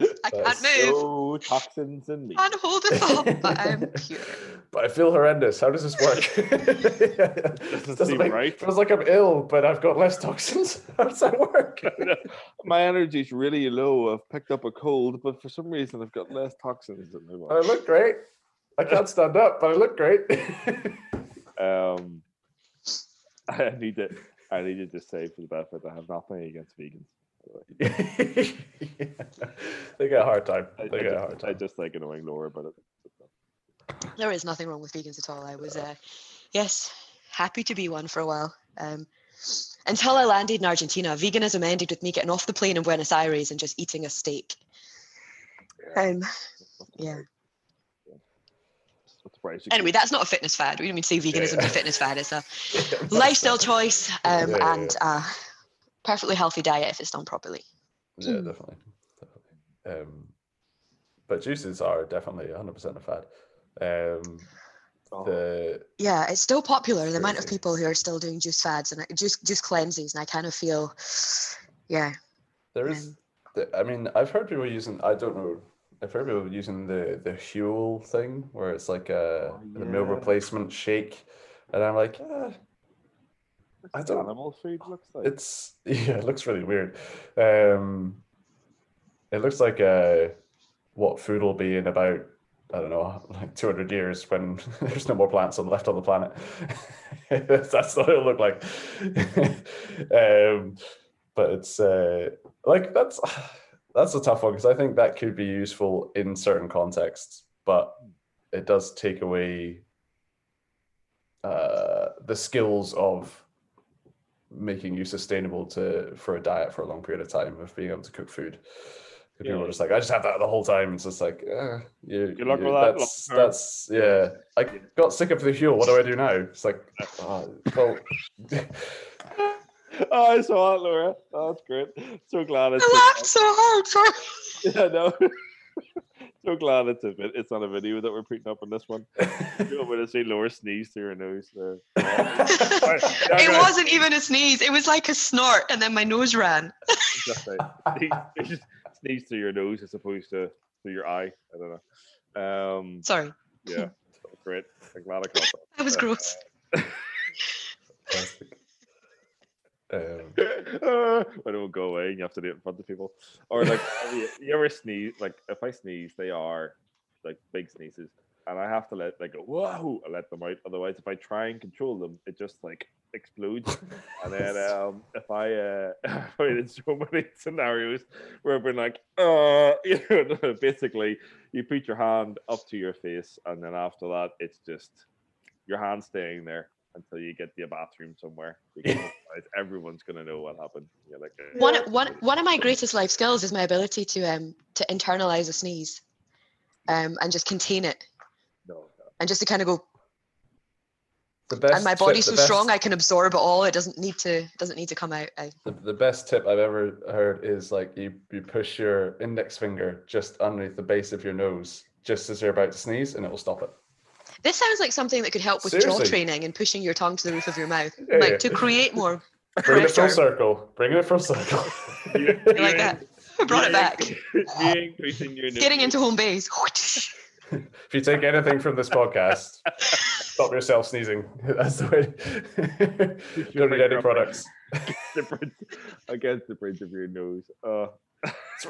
I can't move. No toxins in me. I can't hold it up, but I'm pure. But I feel horrendous. How does this work? Doesn't seem make- right. Feels like I'm ill, but I've got less toxins. How does that work? My energy's really low. I've picked up a cold, but for some reason I've got less toxins in my body. I look great. I can't stand up, but I look great. Um, I need to. I need to just say for the benefit, I have nothing against vegans. By the way. they get a hard time. I, They I get a hard time. I just like annoying Laura about it. There is nothing wrong with vegans at all. I was, uh, yes, happy to be one for a while. Um, until I landed in Argentina, veganism ended with me getting off the plane in Buenos Aires and just eating a steak. Um, yeah. What's surprised you Anyway, that's not a fitness fad. We don't mean to say veganism's yeah. a fitness fad. It's a lifestyle choice um, Yeah, yeah, and a perfectly healthy diet if it's done properly. Yeah, definitely. definitely. Um, but juices are definitely 100% a fad. Um, Oh, the Yeah, it's still popular. The amount of people who are still doing juice fads and juice juice cleanses, and I kind of feel, yeah, there is, the, I mean, I've heard people using, I don't know, I've heard people using the the Huel thing where it's like a Oh, the meal replacement shake, and I'm like, ah, I don't- animal food looks like. it's yeah, it looks really weird. Um, it looks like uh, what food will be in about I don't know, like 200 years when there's no more plants on left on the planet. That's what it'll look like. um, but it's uh, like that's that's a tough one because I think that could be useful in certain contexts, but it does take away uh, the skills of making you sustainable to for a diet for a long period of time of being able to cook food. 'Cause People are just like, I just have that the whole time. It's just like, uh, you, Good luck you- with that That's, that's yeah. I got sick of the Huel. What do I do now? It's like, oh, well, oh, I saw it, Laura. Oh, that's great. So glad it's. I laughed so hard. Sorry. Yeah, no. So glad it's a bit. It's not a video that we're putting up on this one. You want me to see Laura sneeze through her nose there? Yeah, It wasn't even a sneeze. It was like a snort, and then my nose ran. Just say, sneeze, sneeze through your nose as opposed to through your eye. I don't know. Um, Sorry. Yeah, great. I'm glad I caught That was gross. Um, when it will go away and you have to do it in front of people. Or like, you, you ever sneeze? Like, if I sneeze, they are like big sneezes, and I have to let like go, whoa, I let them out. Otherwise, if I try and control them, it just like explodes. And then um, if I, uh, I mean, so many scenarios where I've been like, uh, you know, basically, you put your hand up to your face, and then after that, it's just your hand staying there until you get to a bathroom somewhere. Because everyone's gonna know what happened. You're like, uh, One, one, one of my greatest life skills is my ability to um to internalize a sneeze, um, and just contain it, no, no. and just to kind of go. the best And my tip- body's the so best- strong, I can absorb it all. It doesn't need to doesn't need to come out. I, The, the best tip I've ever heard is like you, you push your index finger just underneath the base of your nose just as you're about to sneeze and it will stop it. This sounds like something that could help with jaw training and pushing your tongue to the roof of your mouth, Yeah, like yeah. to create more Bring it full circle. Bring it full circle. You- You like that? I brought it back. you increasing your Getting into home base. if you take anything from this podcast, stop yourself sneezing. That's the way. Don't need any products. the bridge, against the bridge of your nose. Uh,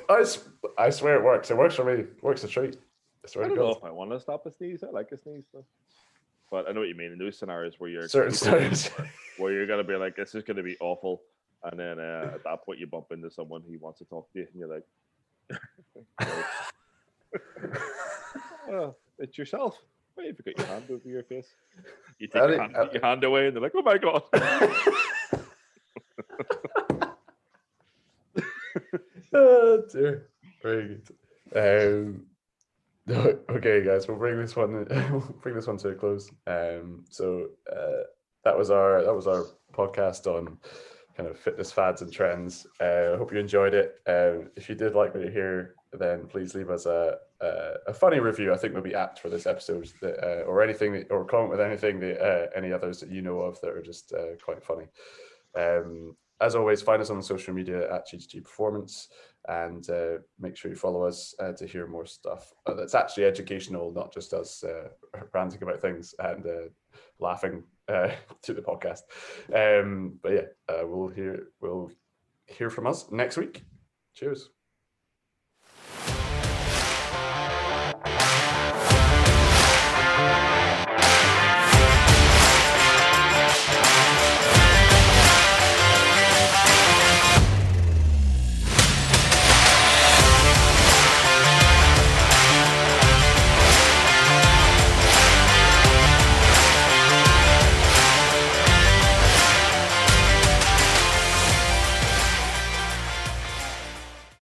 I, s- I swear it works. It works for me. It works a treat. I don't know if I want to stop a sneeze. I like a sneeze, though. but I know what you mean. In those scenarios where you're Certain stories. where you're gonna be like, "This is gonna be awful," and then uh, at that point you bump into someone who wants to talk to you, and you're like, "Oh, it's yourself." Why have you got your hand over your face? You take your hand, your hand away, and they're like, "Oh my god!" oh dear. Very good. Um, okay, guys, we'll bring this one. We'll bring this one to a close. Um, so uh, that was our that was our podcast on kind of fitness fads and trends. Uh, I hope you enjoyed it. Um, if you did like what you hear, then please leave us a a, a funny review. I think would be apt for this episode, that, uh, or anything, that, or comment with anything that uh, any others that you know of that are just uh, quite funny. Um, as always, find us on social media at GTG Performance and uh, make sure you follow us uh, to hear more stuff uh, that's actually educational, not just us uh, ranting about things and uh, laughing to the podcast. Um, but yeah, we'll hear we'll hear from us next week. Cheers.